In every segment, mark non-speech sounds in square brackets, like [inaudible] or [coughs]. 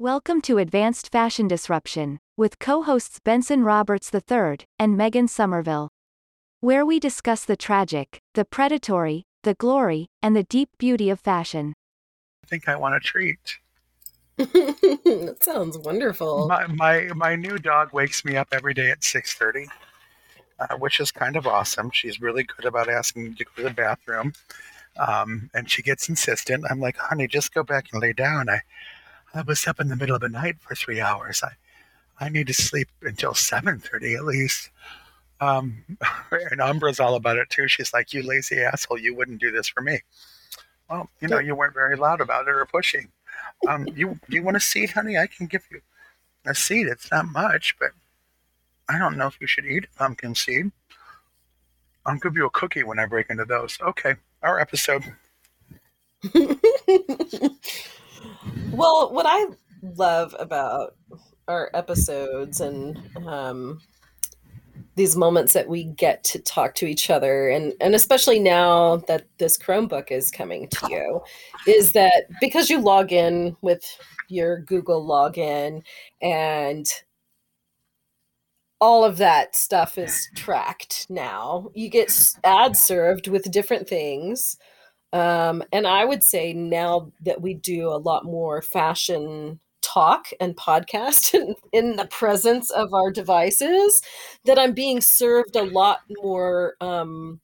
Welcome to Advanced Fashion Disruption, with co hosts Benson Roberts III and Megan Somerville. Where we discuss the tragic, the predatory, the glory, and the deep beauty of fashion. I think I want a treat. [laughs] that sounds wonderful. My, my my new dog wakes me up every day at six thirty, uh, which is kind of awesome. She's really good about asking me to go to the bathroom, um, and she gets insistent. I'm like, honey, just go back and lay down. I I was up in the middle of the night for three hours. I I need to sleep until seven thirty at least. Um, [laughs] and Umbra's all about it too. She's like, you lazy asshole, you wouldn't do this for me. Well, you know, you weren't very loud about it or pushing. Um, you you want a seed, honey? I can give you a seed. It's not much, but I don't know if you should eat a pumpkin seed. I'll give you a cookie when I break into those. Okay, our episode. [laughs] well, what I love about our episodes and um, these moments that we get to talk to each other and and especially now that this chromebook is coming to you is that because you log in with your google login and all of that stuff is tracked now you get ad served with different things um, and i would say now that we do a lot more fashion talk and podcast [laughs] in, in the presence of our devices that i'm being served a lot more um,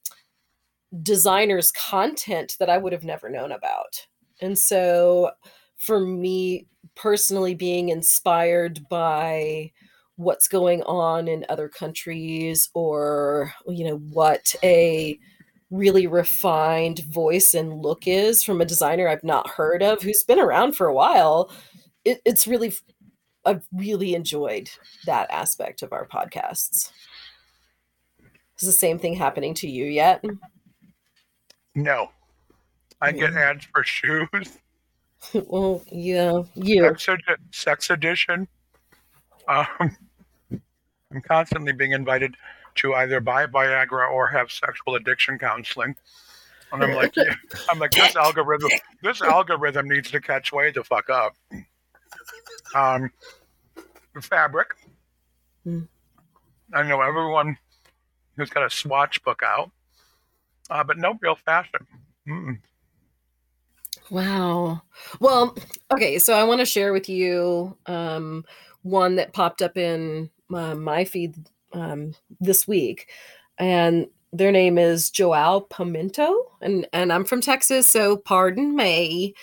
designers content that i would have never known about. And so for me personally being inspired by what's going on in other countries or you know what a really refined voice and look is from a designer I've not heard of who's been around for a while it, it's really I've really enjoyed that aspect of our podcasts. Is the same thing happening to you yet? No, I get ads for shoes. [laughs] well, yeah, you sex, ed- sex edition. Um, I'm constantly being invited to either buy Viagra or have sexual addiction counseling. And I'm like, yeah. I'm like, this [laughs] algorithm, this algorithm needs to catch way the fuck up um, fabric. Mm. I know everyone who's got a swatch book out, uh, but no real fashion. Mm-mm. Wow. Well, okay, so I want to share with you um, one that popped up in uh, my feed um, this week, and their name is Joao Pimenta, and and I'm from Texas, so pardon me,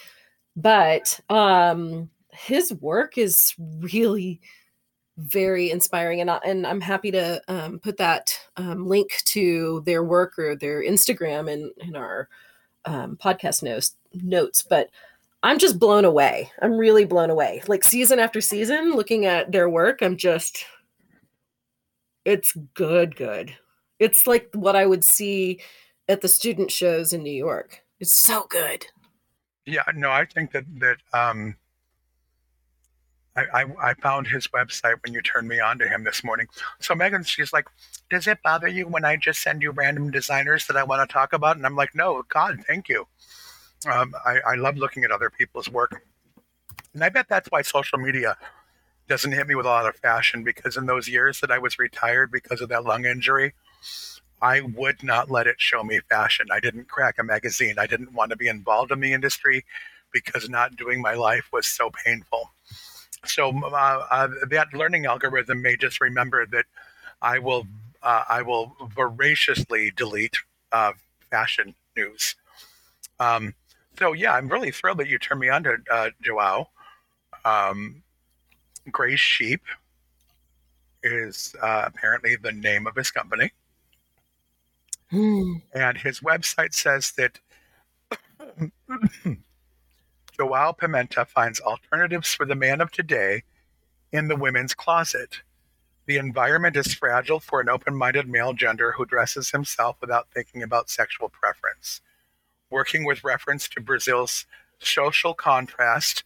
but um, his work is really very inspiring and, I, and i'm happy to um, put that um, link to their work or their instagram in, in our um, podcast notes notes. But i'm just blown away. I'm really blown away. Like season after season looking at their work i'm just it's good good it's like what i would see at the student shows in new york it's so good yeah no i think that that um I, I, I, found his website when you turned me on to him this morning. So Megan, she's like, "Does it bother you when I just send you random designers that I want to talk about?" And I'm like, "No, God, thank you. Um, I, I love looking at other people's work, and I bet that's why social media doesn't hit me with a lot of fashion because in those years that I was retired because of that lung injury, I would not let it show me fashion. I didn't crack a magazine. I didn't want to be involved in the industry because not doing my life was so painful." so uh, uh, that learning algorithm may just remember that I will uh, I will voraciously delete uh, fashion news. Um, so yeah, I'm really thrilled that you turned me on to uh, Joao. Um, Gray Sheep is uh, apparently the name of his company, mm. and his website says that. [coughs] Joao Pimenta finds alternatives for the man of today in the women's closet. The environment is fragile for an open minded male gender who dresses himself without thinking about sexual preference. Working with reference to Brazil's social contrast,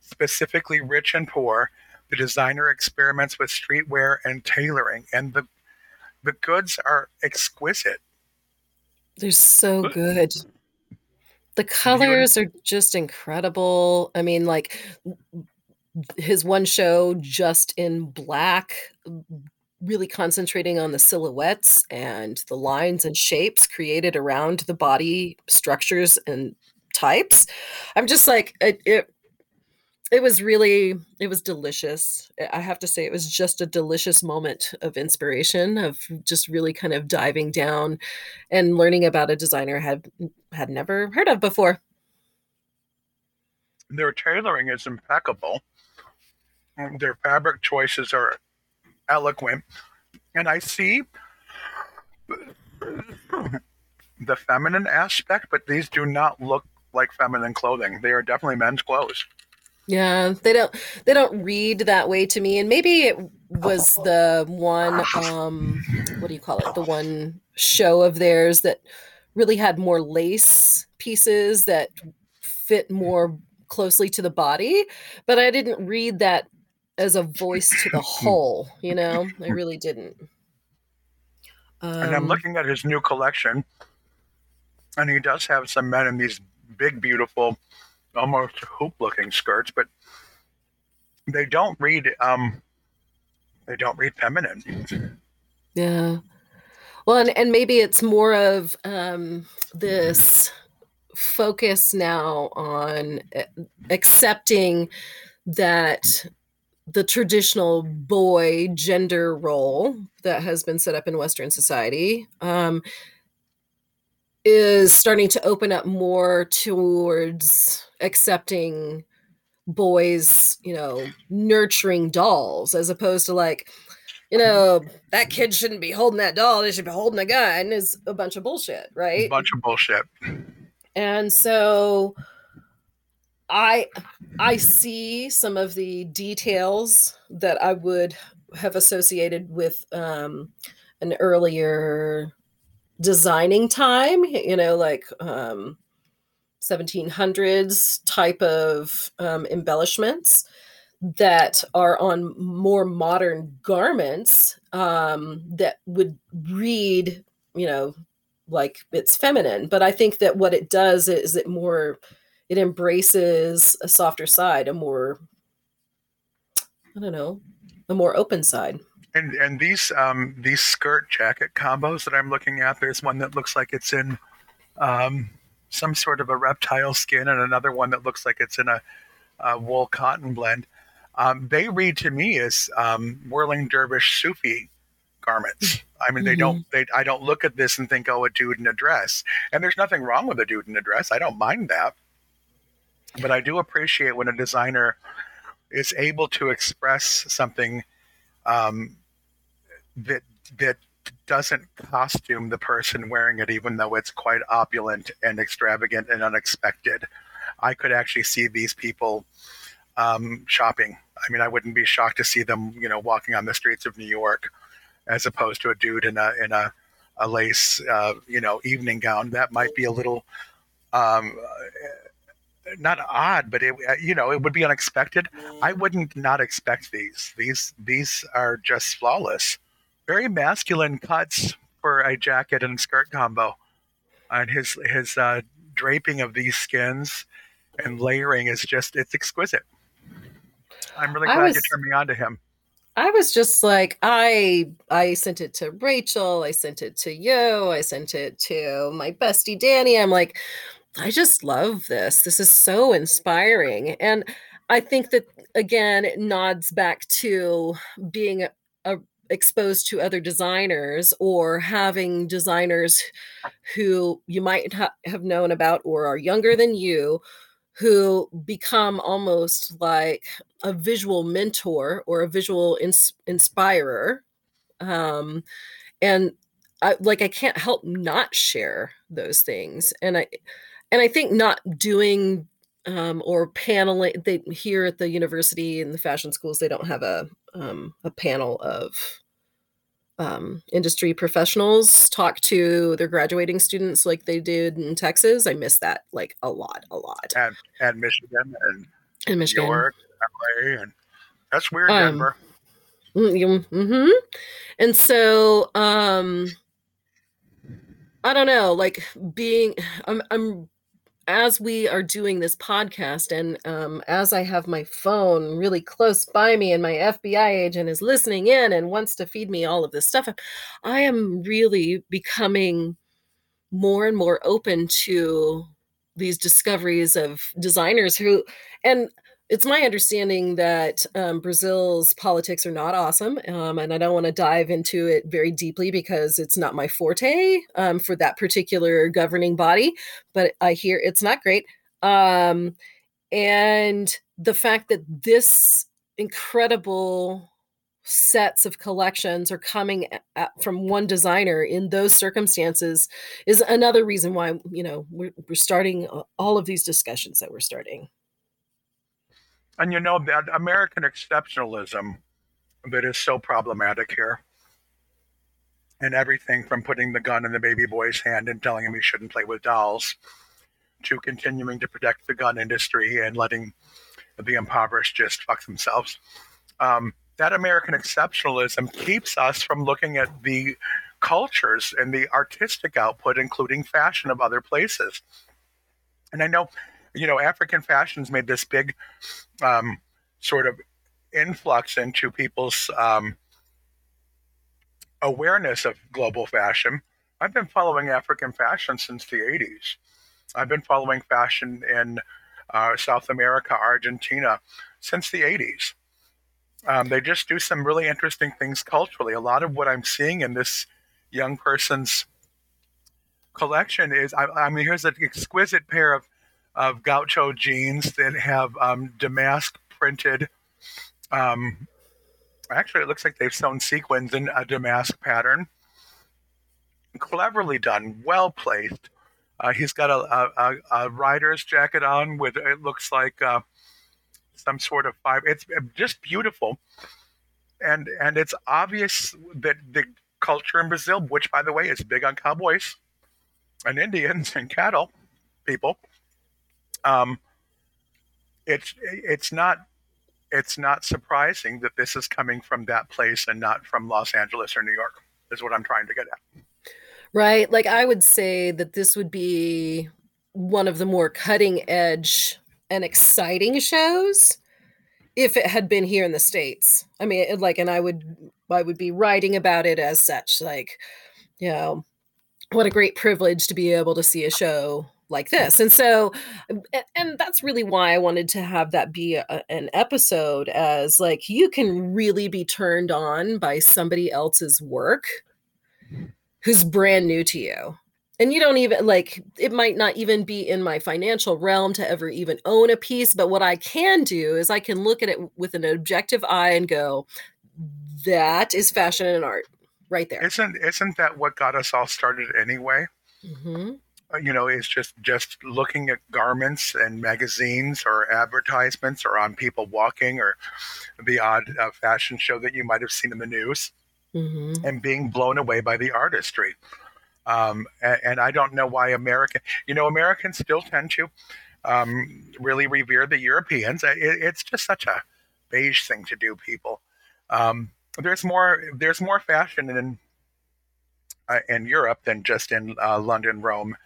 specifically rich and poor, the designer experiments with streetwear and tailoring, and the, the goods are exquisite. They're so good. The colors are just incredible. I mean like his one show just in black really concentrating on the silhouettes and the lines and shapes created around the body structures and types. I'm just like it, it it was really it was delicious. I have to say it was just a delicious moment of inspiration of just really kind of diving down and learning about a designer I had had never heard of before. Their tailoring is impeccable. Um, their fabric choices are eloquent. And i see the feminine aspect but these do not look like feminine clothing. They are definitely men's clothes yeah, they don't they don't read that way to me. And maybe it was the one um what do you call it? The one show of theirs that really had more lace pieces that fit more closely to the body, but I didn't read that as a voice to the [laughs] whole, you know? I really didn't. Um, and I'm um, looking at his new collection, and he does have some men in these big, beautiful almost hoop looking skirts, but they don't read um they don't read feminine. Yeah. Well, and, and maybe it's more of um, this focus now on eh, accepting that the traditional boy gender role that has been set up in Western society um, is starting to open up more towards accepting boys, you know, nurturing dolls as opposed to like, you know, that kid shouldn't be holding that doll, they should be holding a gun is a bunch of bullshit, right? A bunch of bullshit. And so I I see some of the details that I would have associated with um, an earlier designing time, you know, like um, 1700s type of um, embellishments that are on more modern garments um, that would read, you know, like it's feminine. But I think that what it does is it more, it embraces a softer side, a more, I don't know, a more open side. And and these um, these skirt jacket combos that I'm looking at, there's one that looks like it's in um, some sort of a reptile skin and another one that looks like it's in a, a wool cotton blend. Um, they read to me as um, whirling dervish Sufi garments. I mean, they mm-hmm. don't. They I don't look at this and think, oh, a dude in a dress. And there's nothing wrong with a dude in a dress. I don't mind that. But I do appreciate when a designer is able to express something um, that that doesn't costume the person wearing it, even though it's quite opulent and extravagant and unexpected. I could actually see these people um, shopping. I mean, I wouldn't be shocked to see them, you know, walking on the streets of New York, as opposed to a dude in a in a, a lace, uh, you know, evening gown. That might be a little, um, not odd, but it, you know, it would be unexpected. I wouldn't not expect these. These these are just flawless very masculine cuts for a jacket and skirt combo. And his his uh, draping of these skins and layering is just it's exquisite. I'm really glad was, you turned me on to him. I was just like, I I sent it to Rachel, I sent it to you, I sent it to my bestie Danny. I'm like, I just love this. This is so inspiring. And I think that again, it nods back to being a, a exposed to other designers or having designers who you might ha- have known about or are younger than you who become almost like a visual mentor or a visual ins- inspirer um, and I, like i can't help not share those things. And i and i think not doing um, or paneling they here at the university and the fashion schools they don't have a um, a panel of um, industry professionals talk to their graduating students like they did in Texas. I miss that like a lot, a lot. At, at Michigan and in Michigan. New York, LA, and that's weird, um, Denver. Mm, mm-hmm. And so, um, I don't know, like being, I'm, I'm as we are doing this podcast and um, as I have my phone really close by me and my FBI agent is listening in and wants to feed me all of this stuff, I am really becoming more and more open to these discoveries of designers who, and it's my understanding that um, Brazil's politics are not awesome, um, and I don't want to dive into it very deeply because it's not my forte um, for that particular governing body. But I hear it's not great, um, and the fact that this incredible sets of collections are coming at, from one designer in those circumstances is another reason why you know we're, we're starting all of these discussions that we're starting. And you know, that American exceptionalism that is so problematic here. And everything from putting the gun in the baby boy's hand and telling him he shouldn't play with dolls to continuing to protect the gun industry and letting the impoverished just fuck themselves. Um, that American exceptionalism keeps us from looking at the cultures and the artistic output, including fashion of other places. And I know you know, African fashions made this big um, sort of influx into people's um, awareness of global fashion. I've been following African fashion since the 80s. I've been following fashion in uh, South America, Argentina, since the 80s. Um, they just do some really interesting things culturally. A lot of what I'm seeing in this young person's collection is, I, I mean, here's an exquisite pair of of gaucho jeans that have um, damask printed. Um, actually, it looks like they've sewn sequins in a damask pattern. Cleverly done, well placed. Uh, he's got a, a, a, rider's jacket on with it looks like uh, some sort of fiber. It's uh, just beautiful, and and it's obvious that the culture in Brazil, which by the way is big on cowboys and Indians and cattle people, um, it's it's not it's not surprising that this is coming from that place and not from Los Angeles or New York. Is what I'm trying to get at. Right. Like I would say that this would be one of the more cutting edge and exciting shows if it had been here in the states. I mean, like and I would I would be writing about it as such like you know what a great privilege to be able to see a show like this. And so, and that's really why I wanted to have that be a, an episode as like you can really be turned on by somebody else's work who's brand new to you. And you don't even like it might not even be in my financial realm to ever even own a piece. But what I can do is I can look at it with an objective eye and go, that is fashion and art right there. Isn't isn't that what got us all started anyway? Mm-hmm. Uh, you know, is just just looking at garments and magazines or advertisements or on people walking or the odd uh, fashion show that you might have seen in the news, mm-hmm. and being blown away by the artistry. Um, and, and, I don't know why American, you know, Americans still tend to um, really revere the Europeans. It, it's just such a beige thing to do, people. Um, there's more there's more fashion in uh, in Europe than just in uh, London, Rome,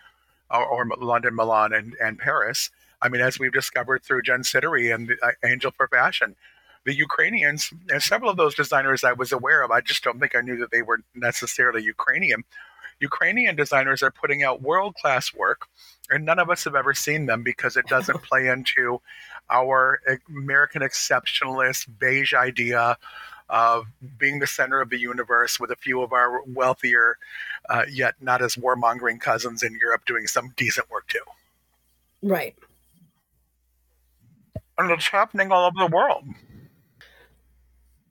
or, or London, Milan, and, and Paris. I mean, as we've discovered through Jen Sittery and uh, Angel for Fashion, the Ukrainians, and several of those designers I was aware of, I just don't think I knew that they were necessarily Ukrainian. Ukrainian designers are putting out world class work, and none of us have ever seen them because it doesn't [laughs] play into our American exceptionalist beige idea of being the center of the universe with a few of our wealthier, uh, yet not as warmongering cousins in Europe doing some decent work too. Right. And it's happening all over the world.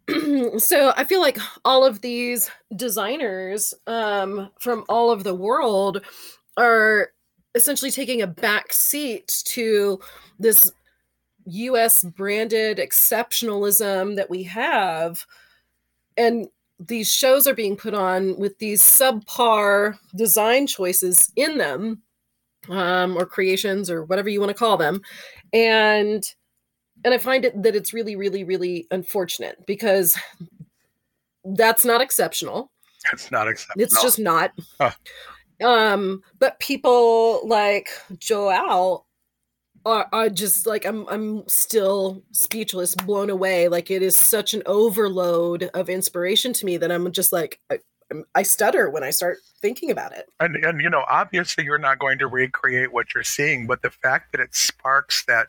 [clears throat] so I feel like all of these designers um, from all over the world are essentially taking a back seat to this US branded exceptionalism that we have. And these shows are being put on with these subpar design choices in them, um, or creations, or whatever you want to call them. And and I find it that it's really, really, really unfortunate because that's not exceptional. It's not exceptional. It's just not. Huh. Um, but people like Joao are, are just like I'm I'm still speechless, blown away. Like it is such an overload of inspiration to me that I'm just like I, I stutter when I start thinking about it. And and you know, obviously you're not going to recreate what you're seeing, but the fact that it sparks that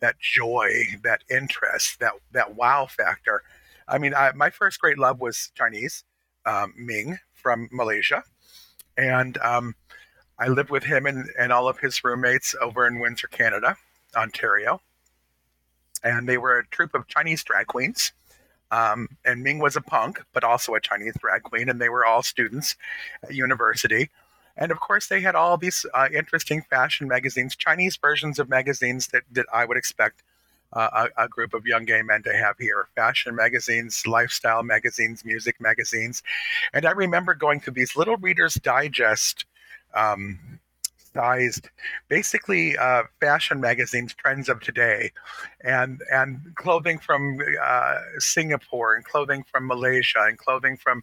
that joy, that interest, that that wow factor. I mean, I, my first great love was Chinese, um, Ming from Malaysia, and um, I lived with him and, and all of his roommates over in Windsor, Canada, Ontario. And they were a troupe of Chinese drag queens. Um, and Ming was a punk, but also a Chinese drag queen, and they were all students at university. And of course, they had all these uh, interesting fashion magazines, Chinese versions of magazines that, that I would expect uh, a, a, group of young gay men to have here fashion magazines, lifestyle magazines, music magazines. And I remember going through these little Reader's Digest um, sized, basically uh, fashion magazines, trends of today, and and clothing from uh, Singapore, and clothing from Malaysia, and clothing from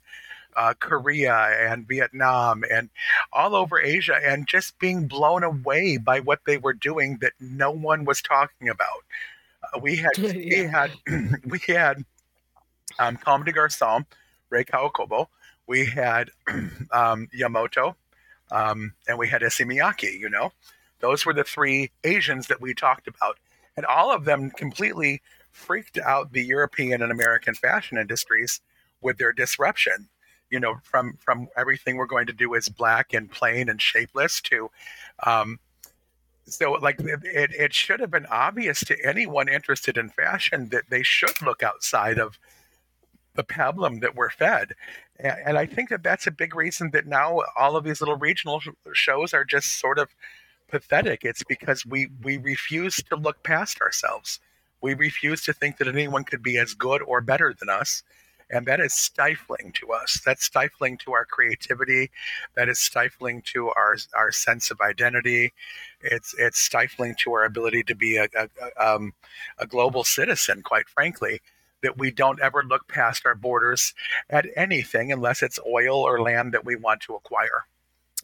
uh, Korea and Vietnam and all over Asia, and just being blown away by what they were doing that no one was talking about. Uh, we had [laughs] yeah. we had [clears throat] we had um, Comme des Garçons, Rei Kawakubo. We had [clears throat] um, Yamamoto, um, and we had Issey you know. Those were the three Asians that we talked about. And all of them completely freaked out the European and American fashion industries with their disruption. You know, from from everything we're going to do is black and plain and shapeless to um, so like it, it should have been obvious to anyone interested in fashion that they should look outside of the pablum that we're fed. And I think that that's a big reason that now all of these little regional shows are just sort of pathetic. It's because we, we refuse to look past ourselves. We refuse to think that anyone could be as good or better than us. And that is stifling to us. That's stifling to our creativity. That is stifling to our, our sense of identity. It's, it's stifling to our ability to be a, a, um, a global citizen, quite frankly that we don't ever look past our borders at anything unless it's oil or land that we want to acquire.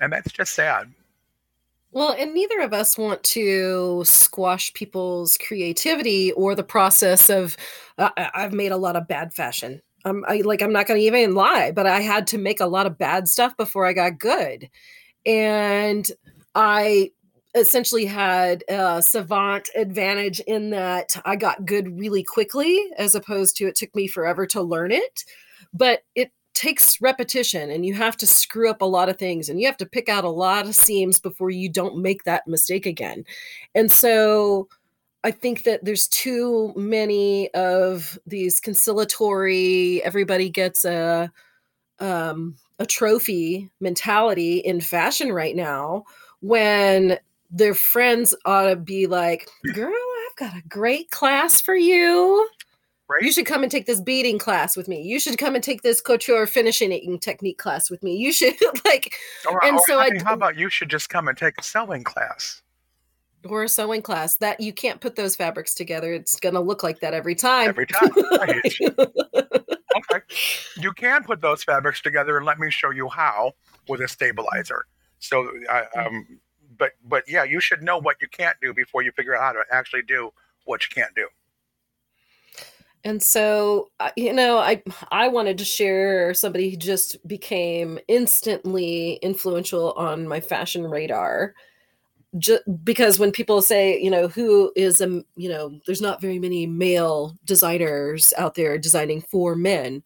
And that's just sad. Well, and neither of us want to squash people's creativity or the process of. Uh, I've made a lot of bad fashion. Um, I like. I'm not going to even lie, but I had to make a lot of bad stuff before I got good, and I essentially had a savant advantage in that I got good really quickly, as opposed to it took me forever to learn it. But it takes repetition and you have to screw up a lot of things and you have to pick out a lot of seams before you don't make that mistake again. And so I think that there's too many of these conciliatory, everybody gets a um, a trophy mentality in fashion right now when their friends ought to be like, girl, I've got a great class for you. Right. You should come and take this beading class with me. You should come and take this couture finishing technique class with me. You should [laughs] like, or, and or, so I, mean, I. How about you should just come and take a sewing class? Or a sewing class that you can't put those fabrics together. It's gonna look like that every time. Every time, right? [laughs] okay, you can put those fabrics together, and let me show you how with a stabilizer. So, uh, um, but but yeah, you should know what you can't do before you figure out how to actually do what you can't do. And so, uh, you know, I I wanted to share somebody who just became instantly influential on my fashion radar. Just because when people say, you know, who is a, you know, there's not very many male designers out there designing for men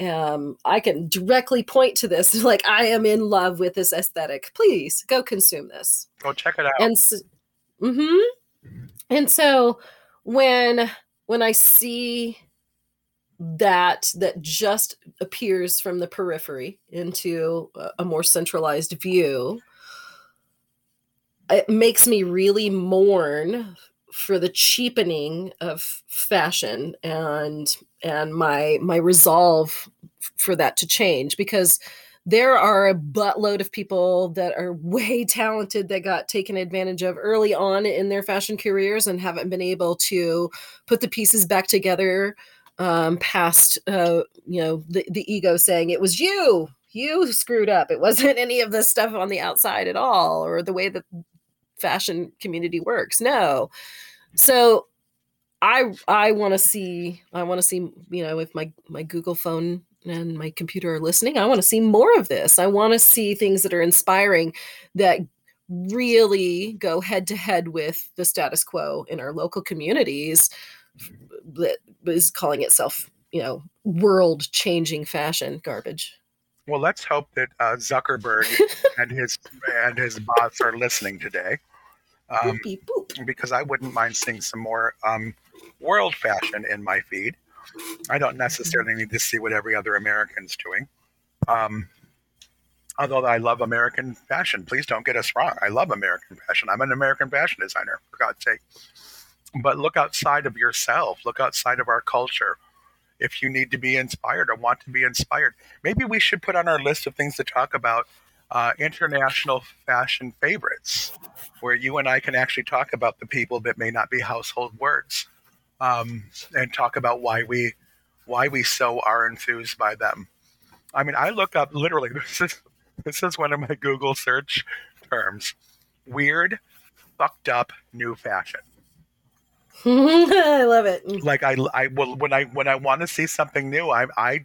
um, I can directly point to this. [laughs] Like, I am in love with this aesthetic. Please go consume this. Go check it out. And so, mm-hmm. And so when when I see that that just appears from the periphery into a more centralized view, it makes me really mourn for the cheapening of fashion and and my my resolve for that to change because there are a buttload of people that are [laughs] way talented that got taken advantage of early on in their fashion careers and haven't been able to put the pieces back together um, past uh, you know the, the ego saying it was you you screwed up. It wasn't any of the stuff on the outside at all, or the way that fashion community works. No. So I I want to see I want to see you know if my my Google phone and my computer are listening, I want to see more of this. I want to see things that are inspiring that really go head to head with the status quo in our local communities that is calling itself, you know, world changing fashion garbage. Well, let's hope that uh, Zuckerberg [laughs] and his and his bots are listening today, um, boop. because I wouldn't mind seeing some more um, world fashion in my feed. I don't necessarily need to see what every other American's doing. Um, although I love American fashion, please don't get us wrong. I love American fashion. I'm an American fashion designer, for God's sake. But look outside of yourself. Look outside of our culture. If you need to be inspired or want to be inspired, maybe we should put on our list of things to talk about uh, international fashion favorites, where you and I can actually talk about the people that may not be household words um, and talk about why we why we so are enthused by them. I mean, I look up literally. [laughs] This is this is one of my Google search terms: weird, fucked up new fashion. [laughs] I love it. Like I, I will when I when I want to see something new, I I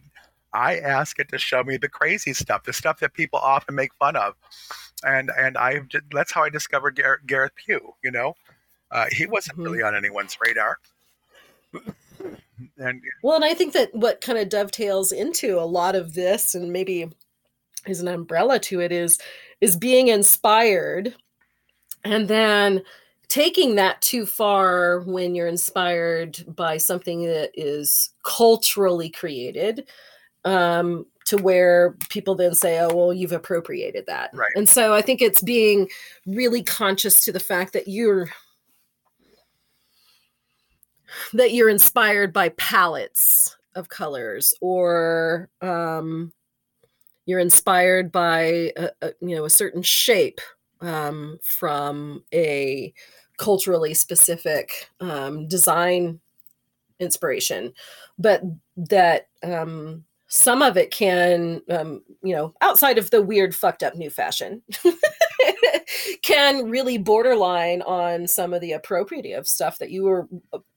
I ask it to show me the crazy stuff, the stuff that people often make fun of, and and I that's how I discovered Gareth, Gareth Pugh. You know, uh, he wasn't mm-hmm. really on anyone's radar [laughs] and well, and I think that what kind of dovetails into a lot of this, and maybe is an umbrella to it, is is being inspired, and then taking that too far when you're inspired by something that is culturally created um, to where people then say oh well you've appropriated that. Right. And so i think it's being really conscious to the fact that you're that you're inspired by palettes of colors or um, you're inspired by a, a, you know a certain shape um, from a culturally specific um, design inspiration. But that um, some of it can um, you know outside of the weird fucked up new fashion [laughs] can really borderline on some of the appropriative stuff that you were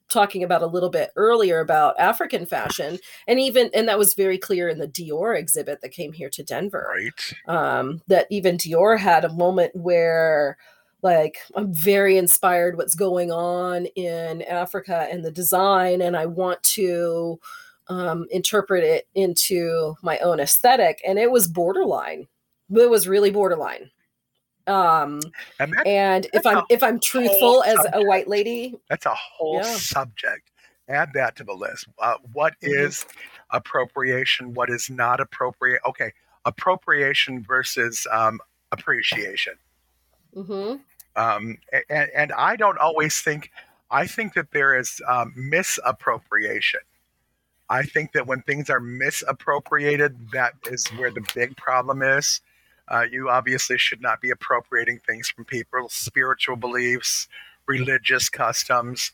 talking about a little bit earlier about African fashion, and even and that was very clear in the Dior exhibit that came here to Denver. Right. Um, that even Dior had a moment where like i'm very inspired what's going on in africa and the design and i want to um, interpret it into my own aesthetic and it was borderline it was really borderline um and, and if i'm if i'm truthful as subject. a white lady that's a whole yeah. subject add that to the list uh, what mm-hmm. is appropriation what is not appropriate okay appropriation versus um, appreciation mm-hmm. um, and, and i don't always think i think that there is um, misappropriation i think that when things are misappropriated that is where the big problem is uh, you obviously should not be appropriating things from people's spiritual beliefs, religious customs.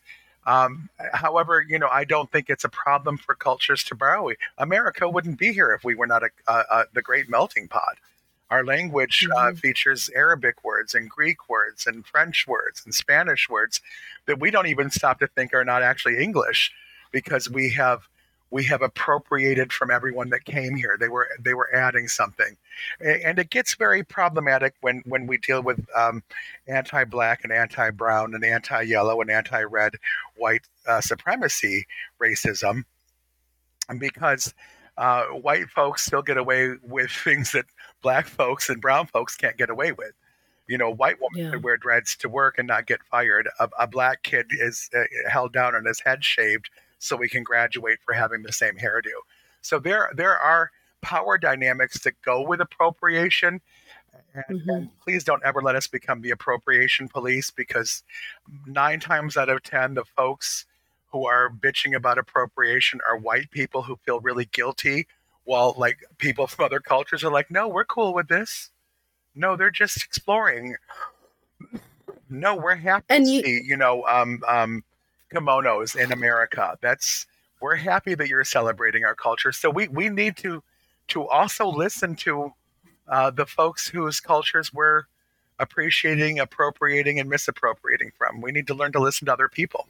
Um, however, you know, I don't think it's a problem for cultures to borrow. America wouldn't be here if we were not a, a, a the great melting pot. Our language uh, mm-hmm. uh, features Arabic words and Greek words and French words and Spanish words that we don't even stop to think are not actually English because we have we have appropriated from everyone that came here. They were they were adding something, and it gets very problematic when when we deal with um, anti-black and anti-brown and anti-yellow and anti-red white uh, supremacy racism, because uh, white folks still get away with [laughs] things that black folks and brown folks can't get away with. You know, white woman yeah. could wear dreads to work and not get fired. A, a black kid is uh, held down and his head shaved so we can graduate for having the same hairdo. So there there are power dynamics that go with appropriation. And, mm-hmm. and, please don't ever let us become the appropriation police because nine times out of ten, the folks who are bitching about appropriation are white people who feel really guilty, while like people from other cultures are like, no, we're cool with this. No, they're just exploring. No, we're happy and you, see, you know, um, um, kimonos in America. That's we're happy that you're celebrating our culture. So we we need to to also listen to uh, the folks whose cultures we're appreciating, appropriating, and misappropriating from. We need to learn to listen to other people.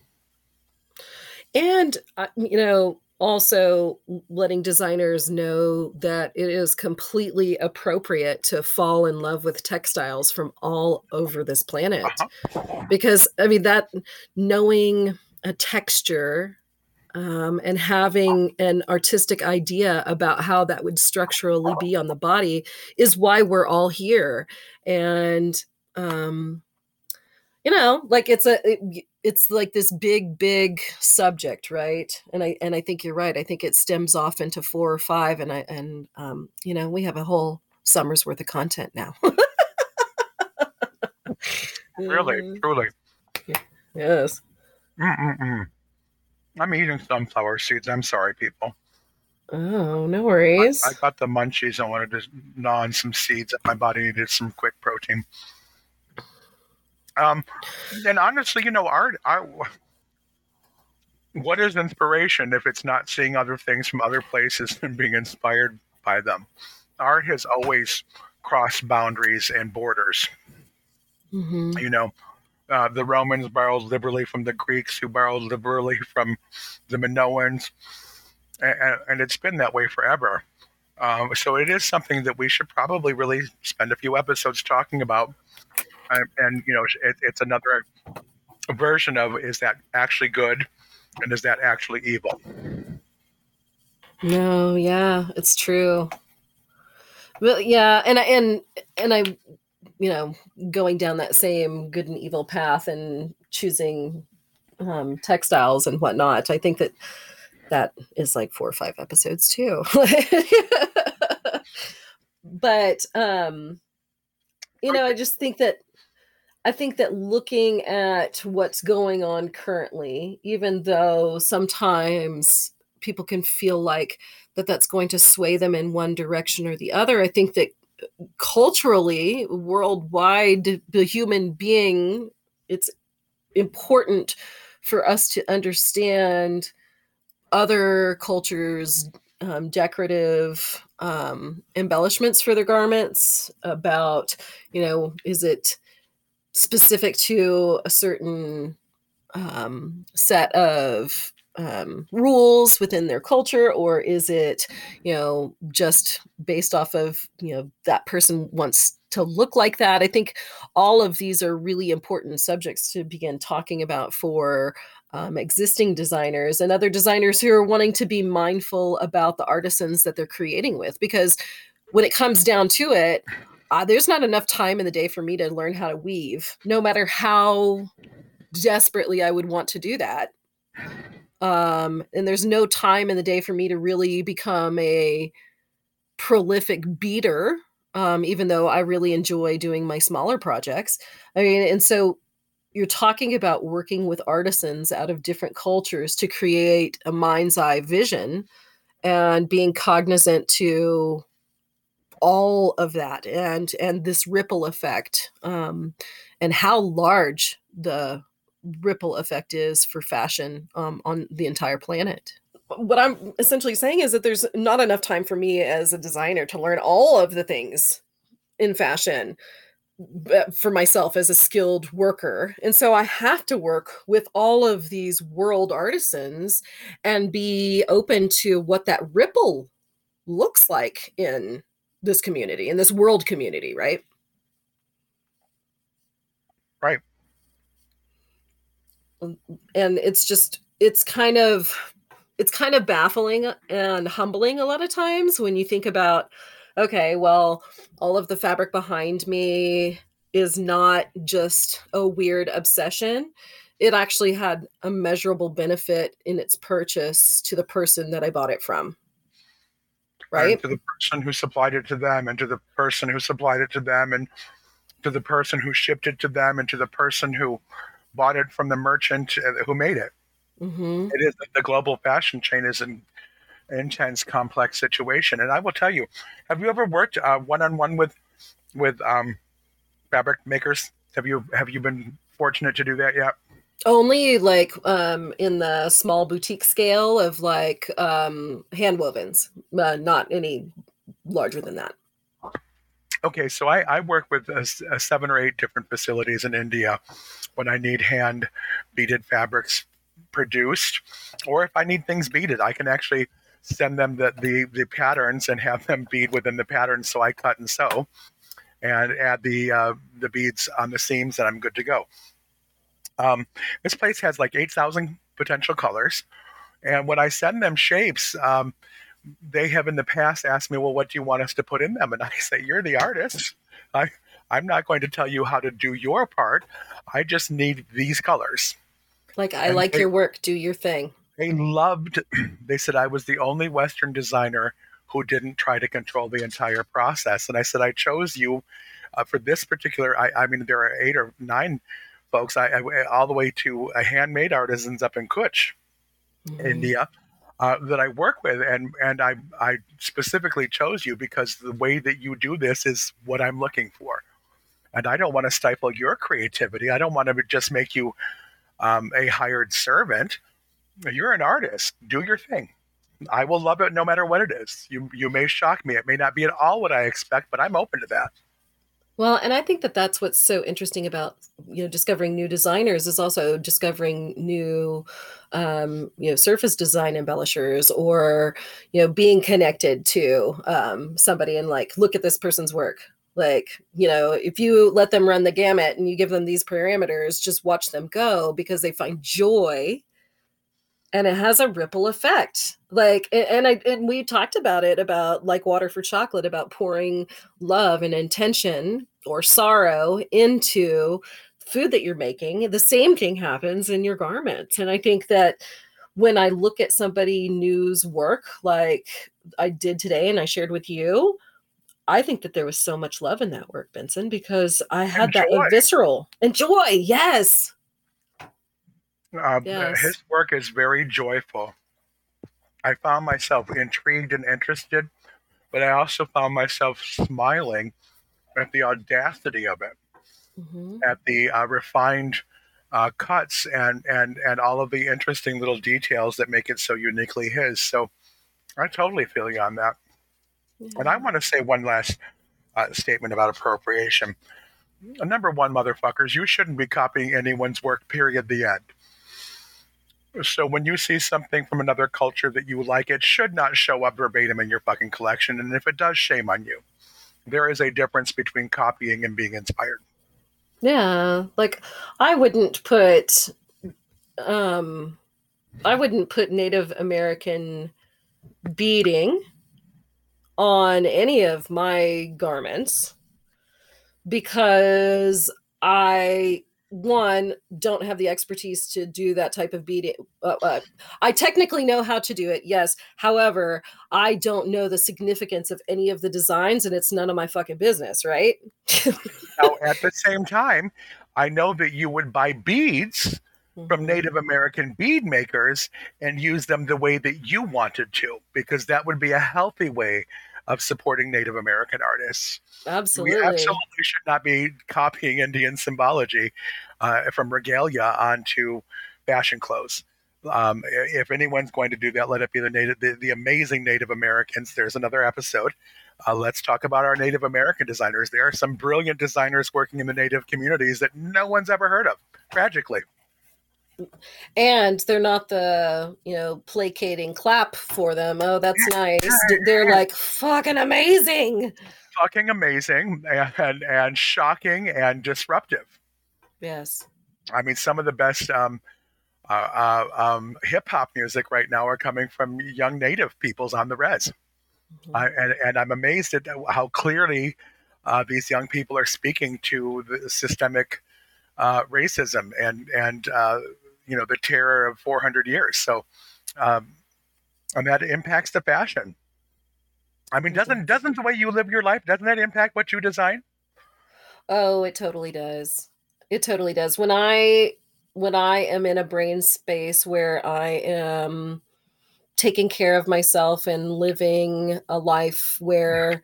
And, uh, you know, also letting designers know that it is completely appropriate to fall in love with textiles from all over this planet. Uh-huh. Because, I mean, that knowing a texture um, and having an artistic idea about how that would structurally be on the body is why we're all here. And, um, you know, like it's a, it, it's like this big, big subject, right? And I, and I think you're right. I think it stems off into four or five, and I, and um, you know, we have a whole summer's worth of content now. [laughs] really, mm. truly. Yes. Mm-mm-mm. I'm eating sunflower seeds. I'm sorry, people. Oh, no worries. I, I got the munchies. I wanted to gnaw on some seeds. My body needed some quick protein. Um, and honestly, you know, art, art, what is inspiration if it's not seeing other things from other places [laughs] and being inspired by them? Art has always crossed boundaries and borders. Mm-hmm. You know, uh, the Romans borrowed liberally from the Greeks, who borrowed liberally from the Minoans, and, and it's been that way forever. Um, so it is something that we should probably really spend a few episodes talking about. And, and you know, it, it's another version of is that actually good, and is that actually evil? No, yeah, it's true. Well, yeah, and I and and I you know, going down that same good and evil path and choosing um, textiles and whatnot. I think that that is like four or five episodes too. [laughs] but um, you know, I just think that I think that looking at what's going on currently, even though sometimes people can feel like that that's going to sway them in one direction or the other, I think that culturally, worldwide, the human being, it's important for us to understand other cultures' um, decorative um, embellishments for their garments. About, you know, is it specific to a certain um, set of um, rules within their culture or is it you know just based off of you know that person wants to look like that? I think all of these are really important subjects to begin talking about for um, existing designers and other designers who are wanting to be mindful about the artisans that they're creating with because when it comes down to it uh, there's not enough time in the day for me to learn how to weave no matter how desperately i would want to do that um, and there's no time in the day for me to really become a prolific beader um, even though i really enjoy doing my smaller projects. I mean and so you're talking about working with artisans out of different cultures to create a mind's eye vision and being cognizant to all of that and and this ripple effect um, and how large the ripple effect is for fashion um, on the entire planet. What I'm essentially saying is that there's not enough time for me as a designer to learn all of the things in fashion for myself as a skilled worker. And so I have to work with all of these world artisans and be open to what that ripple looks like in this community, in this world community, right? Right and it's just it's kind of it's kind of baffling and humbling a lot of times when you think about okay well all of the fabric behind me is not just a weird obsession. It actually had a measurable benefit in its purchase to the person that i bought it from. Right? and to the person who supplied it to them and to the person who supplied it to them and to the person who shipped it to them and to the person who bought it from the merchant uh, who made it. Mm-hmm. it is the global fashion chain is an intense, complex situation. And I will tell you, have you ever worked one on one with with um, fabric makers? Have you have you been fortunate to do that yet? Only like um, in the small boutique scale of like um, hand wovens, uh, not any larger than that. Okay, so I, I work with uh, uh, seven or eight different facilities in India when I need hand beaded fabrics produced, or if I need things beaded, I can actually send them the, the, the patterns and have them bead within the patterns. So I cut and sew and add the uh, the beads on the seams, and I'm good to go. Um, this place has like eight thousand potential colors, and when I send them shapes, um, they have in the past asked me, "Well, what do you want us to put in them?" And I say, "You're the artist. I I'm not going to tell you how to do your part. I just need these colors." Like I and like they, your work. Do your thing. They loved. [clears throat] They said I was the only Western designer who didn't try to control the entire process. And I said, I chose you uh, for this particular. I, I, mean, there are eight or nine folks, I, I all the way to a handmade artisans up in Kutch, mm-hmm. India. Uh, that I work with, and and I I specifically chose you because the way that you do this is what I'm looking for, and I don't want to stifle your creativity. I don't want to just make you um, a hired servant. You're an artist. Do your thing. I will love it no matter what it is. You you may shock me. It may not be at all what I expect, but I'm open to that. Well, and I think that that's what's so interesting about you know discovering new designers is also discovering new um, you know surface design embellishers or you know being connected to um, somebody and like look at this person's work. Like you know if you let them run the gamut and you give them these parameters, just watch them go because they find joy and it has a ripple effect. Like and i and we talked about it about like water for chocolate about pouring love and intention or sorrow into food that you're making. The same thing happens in your garments. And i think that when i look at somebody new's work like i did today and i shared with you i think that there was so much love in that work benson because i had that visceral and joy yes uh, yes. His work is very joyful. I found myself intrigued and interested, but I also found myself smiling at the audacity of it, mm-hmm. at the uh, refined uh, cuts and and and all of the interesting little details that make it so uniquely his. So I totally feel you on that. Mm-hmm. And I want to say one last uh, statement about appropriation. Number one, motherfuckers, you shouldn't be copying anyone's work. Period. The end. So when you see something from another culture that you like, it should not show up verbatim in your fucking collection. And if it does, shame on you. There is a difference between copying and being inspired. Yeah, like I wouldn't put um I wouldn't put Native American beading on any of my garments because I one don't have the expertise to do that type of beading uh, uh, i technically know how to do it yes however i don't know the significance of any of the designs and it's none of my fucking business right [laughs] now at the same time i know that you would buy beads mm-hmm. from native american bead makers and use them the way that you wanted to because that would be a healthy way of supporting Native American artists. Absolutely. We absolutely should not be copying Indian symbology uh, from regalia onto fashion clothes. Um, if anyone's going to do that, let it be the native, the, the amazing Native Americans. There's another episode. Uh, let's talk about our Native American designers. There are some brilliant designers working in the Native communities that no one's ever heard of, tragically and they're not the you know placating clap for them. Oh that's nice. they're like fucking amazing. Fucking amazing and and shocking and disruptive. Yes. I mean some of the best um, uh, uh, um, hip hop music right now are coming from young native peoples on the res. Mm-hmm. I, and, and i'm amazed at how clearly uh, these young people are speaking to the systemic uh, racism and and uh, you know the terror of 400 years. So, um, and that impacts the fashion. I mean, doesn't doesn't the way you live your life doesn't that impact what you design? Oh, it totally does. It totally does. When I when I am in a brain space where I am taking care of myself and living a life where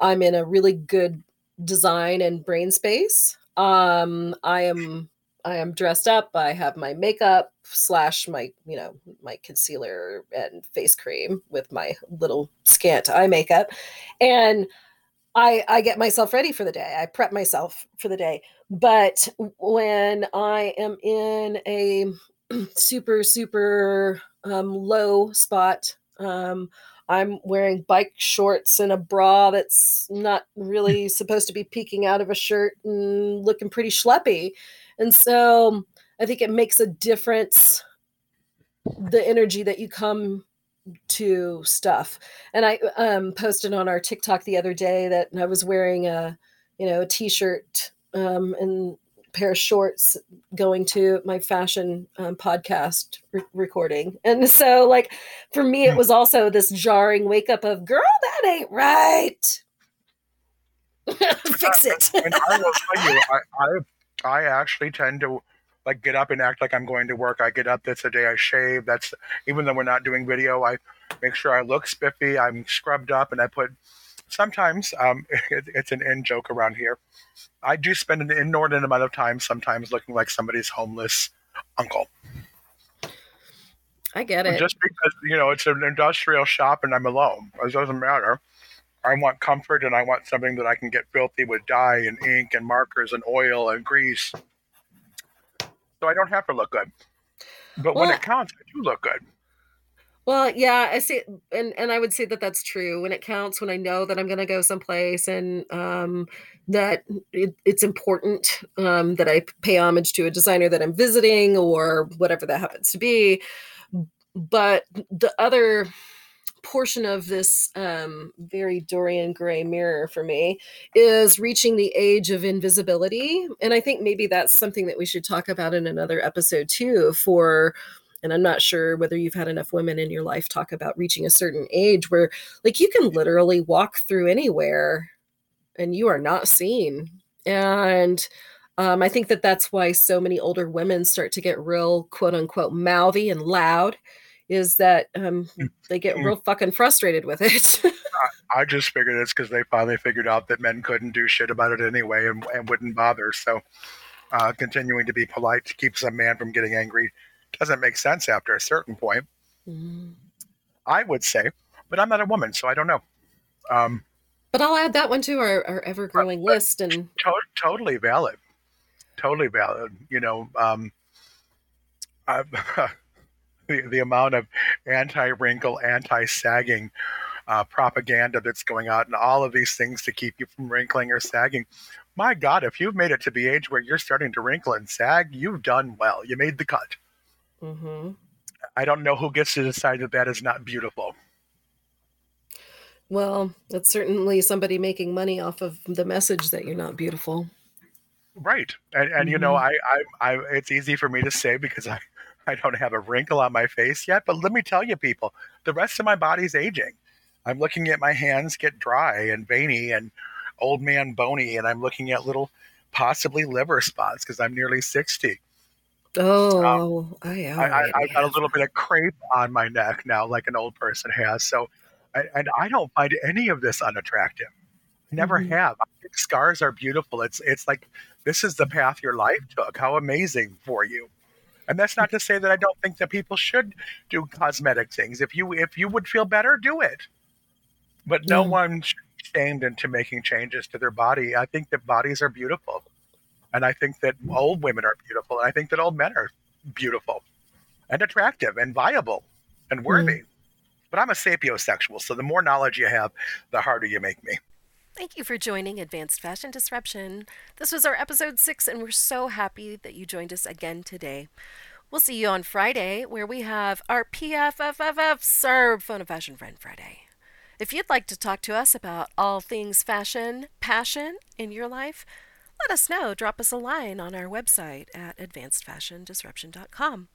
I'm in a really good design and brain space, um, I am I am dressed up. I have my makeup slash my, you know, my concealer and face cream with my little scant eye makeup. And I I get myself ready for the day. I prep myself for the day. But when I am in a [clears throat] super super um, low spot, um, I'm wearing bike shorts and a bra that's not really supposed to be peeking out of a shirt and looking pretty schleppy. And so I think it makes a difference the energy that you come to stuff. And I um, posted on our TikTok the other day that I was wearing a, you know, a t-shirt um, and pair of shorts going to my fashion um, podcast re- recording. And so like for me it hmm. was also this jarring wake up of girl that ain't right. [laughs] Fix it. and I will tell you, I, I, I actually tend to like get up and act like I'm going to work. I get up. That's the day I shave. That's even though we're not doing video, I make sure I look spiffy. I'm scrubbed up, and I put. Sometimes um, [laughs] it, it's an in joke around here. I do spend an inordinate amount of time sometimes looking like somebody's homeless uncle. I get it. Just because you know it's an industrial shop and I'm alone, it doesn't matter. I want comfort and I want something that I can get filthy with dye and ink and markers and oil and grease so I don't have to look good. But well, when it counts, I do look good. Well, yeah, I see, and and I would say that that's true when it counts. When I know that I'm going to go someplace, and um, that it, it's important um, that I pay homage to a designer that I'm visiting or whatever that happens to be. But the other portion of this um, very Dorian Gray mirror for me is reaching the age of invisibility. And I think maybe that's something that we should talk about in another episode too. For, and I'm not sure whether you've had enough women in your life talk about reaching a certain age where, like, you can literally walk through anywhere and you are not seen. And um, I think that that's why so many older women start to get real quote unquote mouthy and loud is that um, mm, they get mm. real fucking frustrated with it. [laughs] I just figured it's because they finally figured out that men couldn't do shit about it anyway and, and wouldn't bother. So uh, continuing to be polite keeps a man from getting angry doesn't make sense after a certain point. Mm. I would say, but I'm not a woman, so I don't know. Um, but I'll add that one to our, our ever growing list and to- totally valid, totally valid. You know, um, [laughs] the, the amount of anti-wrinkle, anti-sagging uh, propaganda that's going out, and all of these things to keep you from wrinkling or sagging. My God, if you've made it to the age where you're starting to wrinkle and sag, you've done well. You made the cut. Mm-hmm. I don't know who gets to decide that that is not beautiful. Well, it's certainly somebody making money off of the message that you're not beautiful. Right, and, and mm-hmm. you know, mm-hmm. I, I, I, it's easy for me to say because I, I don't have a wrinkle on my face yet, but let me tell you, people, the rest of my body's aging. I'm looking at my hands get dry and veiny and old man bony, and I'm looking at little possibly liver spots because I'm nearly 60. Oh, um, I, I, I, got a little bit of crepe on my neck now, like an old person has. So, and I don't find any of this unattractive. Never mm-hmm. have. scars are beautiful. It's it's like this is the path your life took. How amazing for you. And that's not to say that I don't think that people should do cosmetic things. If you if you would feel better, do it. But no yeah. one should be shamed into making changes to their body. I think that bodies are beautiful. And I think that old women are beautiful. And I think that old men are beautiful and attractive and viable and worthy. Mm. But I'm a sapiosexual, so the more knowledge you have, the harder you make me. Thank you for joining Advanced Fashion Disruption. This was our episode six, and we're so happy that you joined us again today. We'll see you on Friday, where we have our PFFFF Serve Phone of Fashion Friend Friday. If you'd like to talk to us about all things fashion, passion in your life, let us know. Drop us a line on our website at advancedfashiondisruption.com.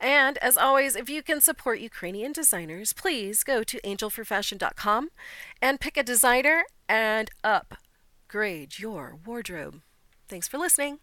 And as always, if you can support Ukrainian designers, please go to angelforfashion.com and pick a designer and upgrade your wardrobe. Thanks for listening.